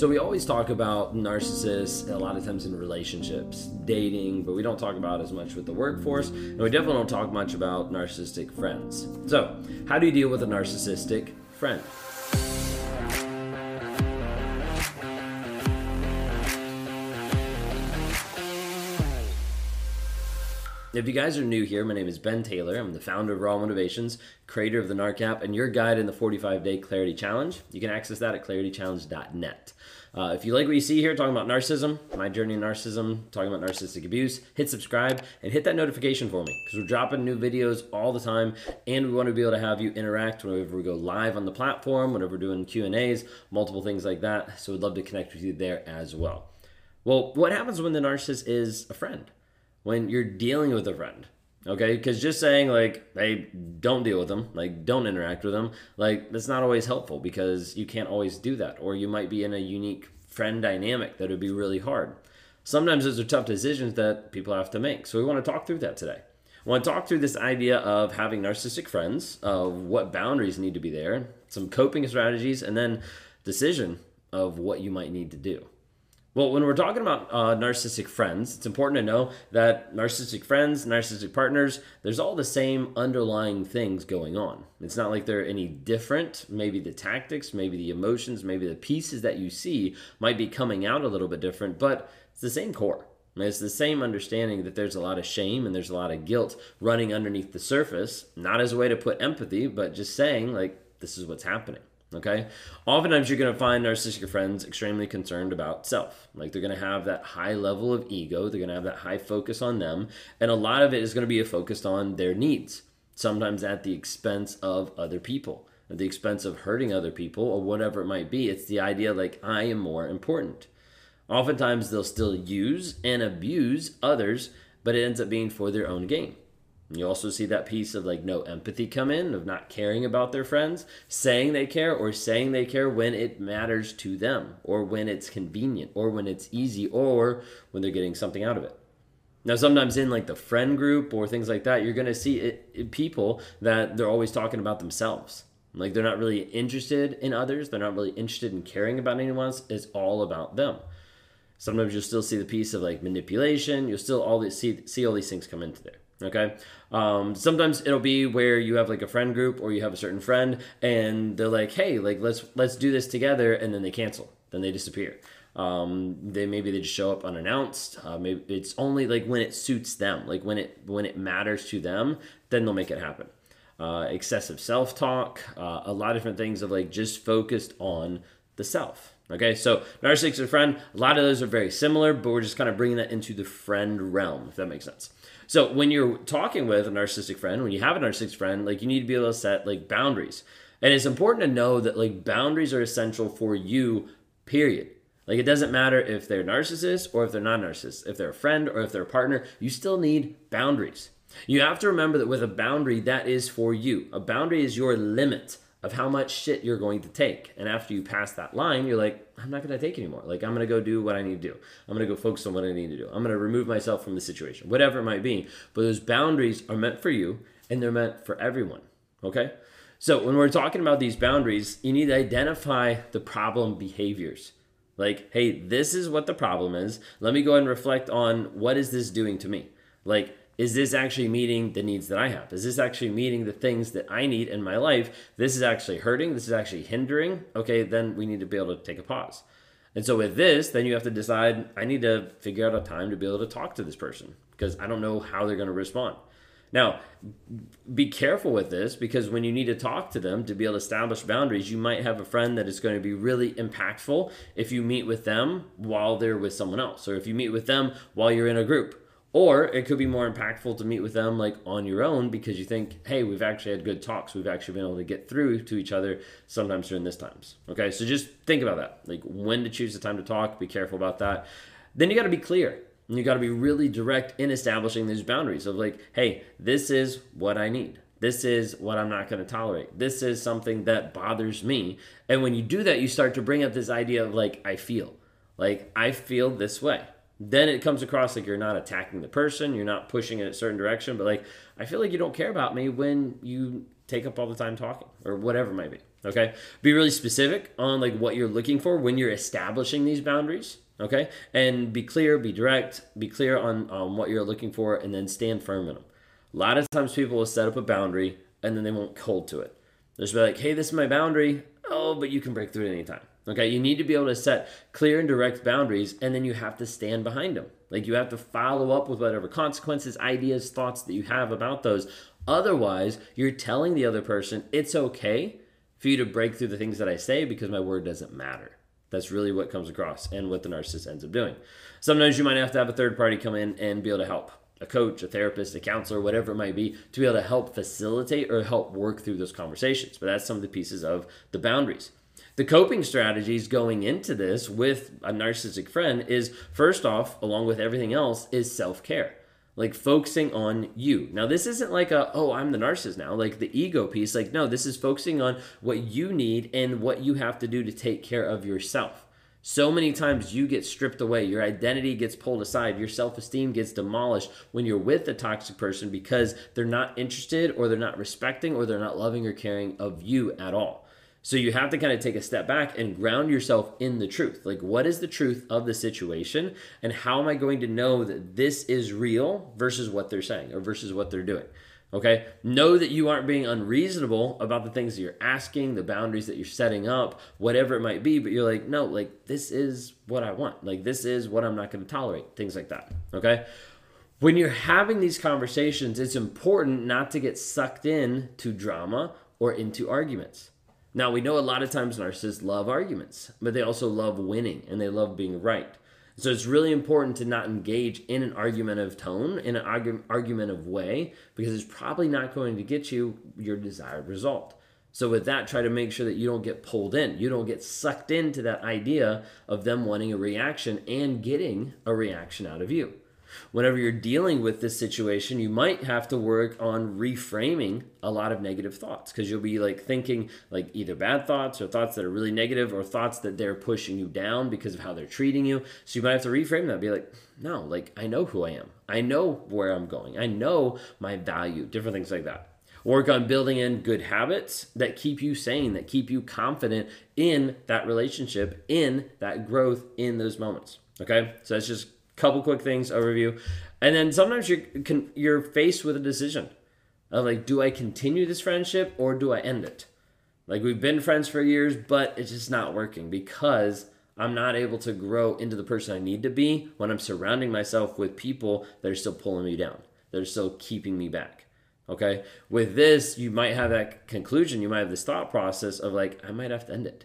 So we always talk about narcissists a lot of times in relationships, dating, but we don't talk about as much with the workforce, and we definitely don't talk much about narcissistic friends. So, how do you deal with a narcissistic friend? If you guys are new here, my name is Ben Taylor. I'm the founder of Raw Motivations, creator of the NARC App, and your guide in the 45 day Clarity Challenge. You can access that at claritychallenge.net. Uh, if you like what you see here, talking about narcissism, my journey in narcissism, talking about narcissistic abuse, hit subscribe and hit that notification for me because we're dropping new videos all the time, and we want to be able to have you interact whenever we go live on the platform, whenever we're doing Q and A's, multiple things like that. So we'd love to connect with you there as well. Well, what happens when the narcissist is a friend? When you're dealing with a friend. Okay, because just saying like, hey, don't deal with them, like, don't interact with them, like, that's not always helpful because you can't always do that, or you might be in a unique friend dynamic that would be really hard. Sometimes those are tough decisions that people have to make. So we want to talk through that today. I want to talk through this idea of having narcissistic friends, of what boundaries need to be there, some coping strategies, and then decision of what you might need to do. Well, when we're talking about uh, narcissistic friends, it's important to know that narcissistic friends, narcissistic partners, there's all the same underlying things going on. It's not like they're any different. Maybe the tactics, maybe the emotions, maybe the pieces that you see might be coming out a little bit different, but it's the same core. It's the same understanding that there's a lot of shame and there's a lot of guilt running underneath the surface, not as a way to put empathy, but just saying, like, this is what's happening. Okay. Oftentimes, you're going to find narcissistic friends extremely concerned about self. Like they're going to have that high level of ego, they're going to have that high focus on them. And a lot of it is going to be focused on their needs, sometimes at the expense of other people, at the expense of hurting other people or whatever it might be. It's the idea like, I am more important. Oftentimes, they'll still use and abuse others, but it ends up being for their own gain. You also see that piece of like no empathy come in, of not caring about their friends, saying they care or saying they care when it matters to them, or when it's convenient, or when it's easy, or when they're getting something out of it. Now, sometimes in like the friend group or things like that, you're going to see it, it, people that they're always talking about themselves. Like they're not really interested in others, they're not really interested in caring about anyone else. It's all about them. Sometimes you'll still see the piece of like manipulation. You'll still all these, see see all these things come into there. Okay. Um, sometimes it'll be where you have like a friend group or you have a certain friend and they're like, hey, like let's let's do this together, and then they cancel, then they disappear. Um, they maybe they just show up unannounced. Uh, maybe it's only like when it suits them, like when it when it matters to them, then they'll make it happen. Uh, excessive self talk, uh, a lot of different things of like just focused on the self. Okay, so narcissistic friend, a lot of those are very similar, but we're just kind of bringing that into the friend realm, if that makes sense. So when you're talking with a narcissistic friend, when you have a narcissistic friend, like you need to be able to set like boundaries. And it's important to know that like boundaries are essential for you, period. Like it doesn't matter if they're narcissists or if they're not narcissists, if they're a friend or if they're a partner, you still need boundaries. You have to remember that with a boundary, that is for you. A boundary is your limit of how much shit you're going to take. And after you pass that line, you're like, I'm not going to take anymore. Like, I'm going to go do what I need to do. I'm going to go focus on what I need to do. I'm going to remove myself from the situation, whatever it might be. But those boundaries are meant for you and they're meant for everyone. Okay? So, when we're talking about these boundaries, you need to identify the problem behaviors. Like, hey, this is what the problem is. Let me go and reflect on what is this doing to me? Like, is this actually meeting the needs that I have? Is this actually meeting the things that I need in my life? This is actually hurting. This is actually hindering. Okay, then we need to be able to take a pause. And so with this, then you have to decide I need to figure out a time to be able to talk to this person because I don't know how they're going to respond. Now, be careful with this because when you need to talk to them to be able to establish boundaries, you might have a friend that is going to be really impactful if you meet with them while they're with someone else, or if you meet with them while you're in a group or it could be more impactful to meet with them like on your own because you think, hey, we've actually had good talks. We've actually been able to get through to each other sometimes during this times. Okay, so just think about that. Like when to choose the time to talk, be careful about that. Then you got to be clear. And you got to be really direct in establishing these boundaries of like, hey, this is what I need. This is what I'm not going to tolerate. This is something that bothers me. And when you do that, you start to bring up this idea of like, I feel. Like, I feel this way then it comes across like you're not attacking the person, you're not pushing in a certain direction, but like I feel like you don't care about me when you take up all the time talking or whatever it might be. Okay? Be really specific on like what you're looking for when you're establishing these boundaries. Okay? And be clear, be direct, be clear on, on what you're looking for, and then stand firm in them. A lot of times people will set up a boundary and then they won't hold to it. They'll just be like, hey, this is my boundary. Oh, but you can break through it anytime. Okay, you need to be able to set clear and direct boundaries, and then you have to stand behind them. Like you have to follow up with whatever consequences, ideas, thoughts that you have about those. Otherwise, you're telling the other person it's okay for you to break through the things that I say because my word doesn't matter. That's really what comes across and what the narcissist ends up doing. Sometimes you might have to have a third party come in and be able to help a coach, a therapist, a counselor, whatever it might be, to be able to help facilitate or help work through those conversations. But that's some of the pieces of the boundaries. The coping strategies going into this with a narcissistic friend is first off, along with everything else, is self care. Like focusing on you. Now, this isn't like a, oh, I'm the narcissist now, like the ego piece. Like, no, this is focusing on what you need and what you have to do to take care of yourself. So many times you get stripped away, your identity gets pulled aside, your self esteem gets demolished when you're with a toxic person because they're not interested or they're not respecting or they're not loving or caring of you at all. So you have to kind of take a step back and ground yourself in the truth. Like, what is the truth of the situation? And how am I going to know that this is real versus what they're saying or versus what they're doing? Okay. Know that you aren't being unreasonable about the things that you're asking, the boundaries that you're setting up, whatever it might be. But you're like, no, like, this is what I want. Like, this is what I'm not going to tolerate. Things like that. Okay. When you're having these conversations, it's important not to get sucked in to drama or into arguments now, we know a lot of times narcissists love arguments, but they also love winning and they love being right. So it's really important to not engage in an argumentative tone, in an argu- argumentative way, because it's probably not going to get you your desired result. So with that, try to make sure that you don't get pulled in. You don't get sucked into that idea of them wanting a reaction and getting a reaction out of you whenever you're dealing with this situation, you might have to work on reframing a lot of negative thoughts because you'll be like thinking like either bad thoughts or thoughts that are really negative or thoughts that they're pushing you down because of how they're treating you. So you might have to reframe that, be like, no, like I know who I am, I know where I'm going, I know my value, different things like that. Work on building in good habits that keep you sane, that keep you confident in that relationship, in that growth, in those moments. Okay, so that's just couple quick things overview. And then sometimes you're you're faced with a decision of like do i continue this friendship or do i end it? Like we've been friends for years but it's just not working because i'm not able to grow into the person i need to be when i'm surrounding myself with people that are still pulling me down that are still keeping me back okay? With this you might have that conclusion you might have this thought process of like i might have to end it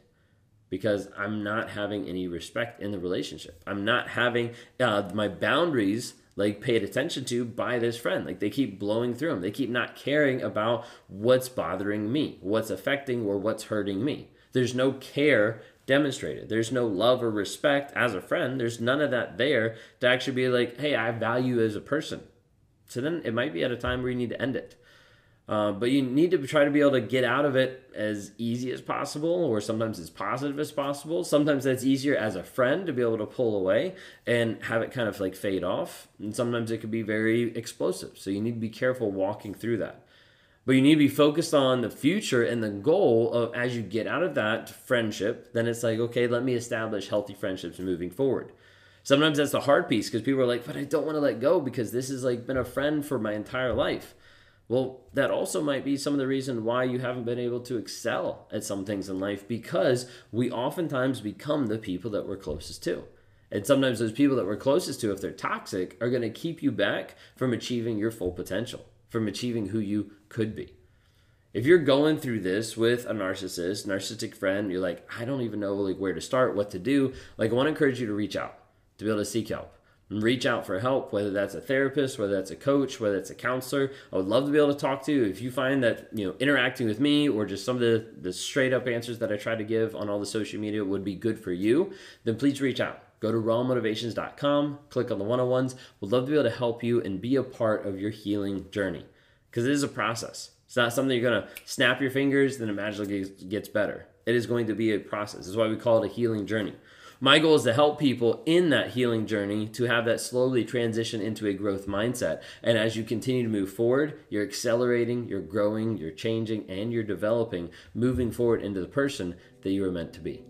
because I'm not having any respect in the relationship. I'm not having uh, my boundaries like paid attention to by this friend. Like they keep blowing through them. They keep not caring about what's bothering me, what's affecting or what's hurting me. There's no care demonstrated. There's no love or respect as a friend. There's none of that there to actually be like, hey, I value as a person. So then it might be at a time where you need to end it. Uh, but you need to try to be able to get out of it as easy as possible, or sometimes as positive as possible. Sometimes that's easier as a friend to be able to pull away and have it kind of like fade off. And sometimes it can be very explosive. So you need to be careful walking through that. But you need to be focused on the future and the goal of as you get out of that friendship, then it's like, okay, let me establish healthy friendships moving forward. Sometimes that's the hard piece because people are like, but I don't want to let go because this has like been a friend for my entire life. Well, that also might be some of the reason why you haven't been able to excel at some things in life because we oftentimes become the people that we're closest to. And sometimes those people that we're closest to, if they're toxic, are going to keep you back from achieving your full potential, from achieving who you could be. If you're going through this with a narcissist, narcissistic friend, you're like, I don't even know like where to start, what to do. Like, I want to encourage you to reach out, to be able to seek help reach out for help, whether that's a therapist, whether that's a coach, whether it's a counselor. I would love to be able to talk to you. If you find that, you know, interacting with me or just some of the, the straight up answers that I try to give on all the social media would be good for you, then please reach out. Go to rawmotivations.com, click on the one on ones. We'd love to be able to help you and be a part of your healing journey because it is a process. It's not something you're going to snap your fingers, then it magically gets better. It is going to be a process. That's why we call it a healing journey. My goal is to help people in that healing journey to have that slowly transition into a growth mindset. And as you continue to move forward, you're accelerating, you're growing, you're changing, and you're developing, moving forward into the person that you were meant to be.